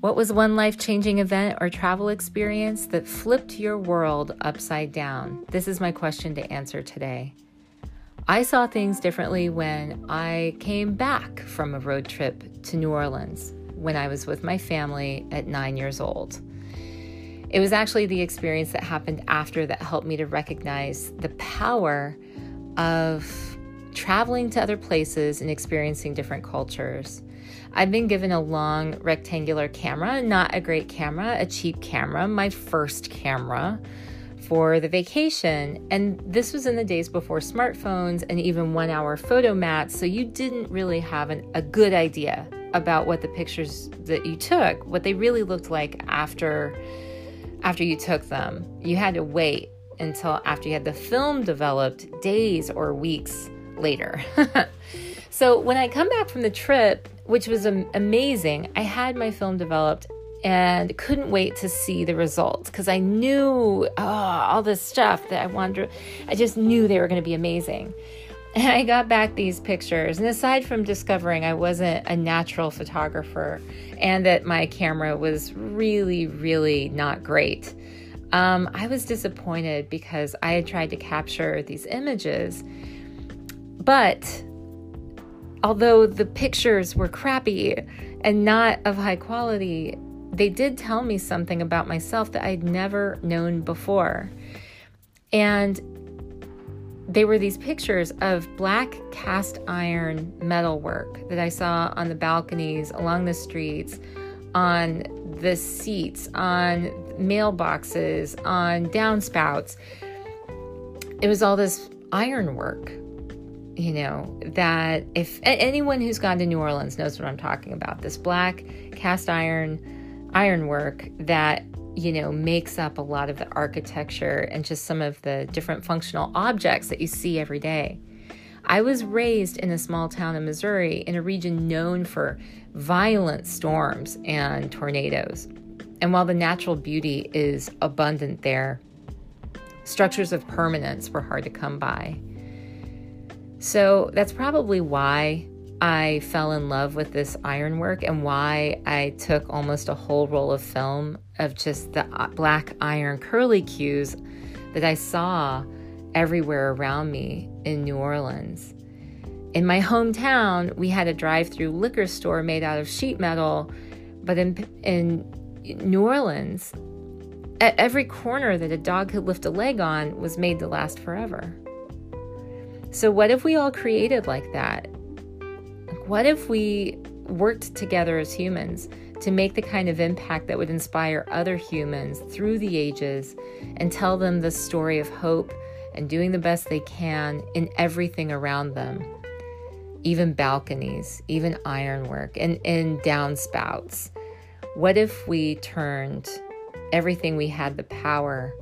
What was one life changing event or travel experience that flipped your world upside down? This is my question to answer today. I saw things differently when I came back from a road trip to New Orleans when I was with my family at nine years old. It was actually the experience that happened after that helped me to recognize the power of traveling to other places and experiencing different cultures. I've been given a long rectangular camera, not a great camera, a cheap camera, my first camera for the vacation. And this was in the days before smartphones and even one hour photo mats. So you didn't really have an, a good idea about what the pictures that you took, what they really looked like after after you took them. You had to wait until after you had the film developed days or weeks later. so when I come back from the trip, which was amazing. I had my film developed and couldn't wait to see the results because I knew oh, all this stuff that I wanted. I just knew they were going to be amazing. And I got back these pictures. And aside from discovering I wasn't a natural photographer and that my camera was really, really not great, um, I was disappointed because I had tried to capture these images. But although the pictures were crappy and not of high quality, they did tell me something about myself that I'd never known before. And they were these pictures of black cast iron metalwork that I saw on the balconies, along the streets, on the seats, on mailboxes, on downspouts. It was all this ironwork you know, that if anyone who's gone to New Orleans knows what I'm talking about, this black cast iron ironwork that, you know, makes up a lot of the architecture and just some of the different functional objects that you see every day. I was raised in a small town in Missouri in a region known for violent storms and tornadoes. And while the natural beauty is abundant there, structures of permanence were hard to come by. So that's probably why I fell in love with this ironwork and why I took almost a whole roll of film of just the uh, black iron curly cues that I saw everywhere around me in New Orleans. In my hometown, we had a drive-through liquor store made out of sheet metal, but in in New Orleans, at every corner that a dog could lift a leg on was made to last forever. So, what if we all created like that? What if we worked together as humans to make the kind of impact that would inspire other humans through the ages and tell them the story of hope and doing the best they can in everything around them? Even balconies, even ironwork, and, and downspouts. What if we turned everything we had the power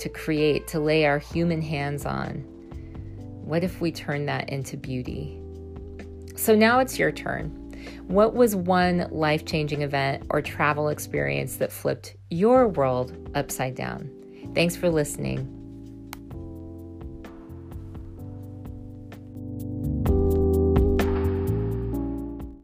to create, to lay our human hands on, what if we turn that into beauty? So now it's your turn. What was one life changing event or travel experience that flipped your world upside down? Thanks for listening.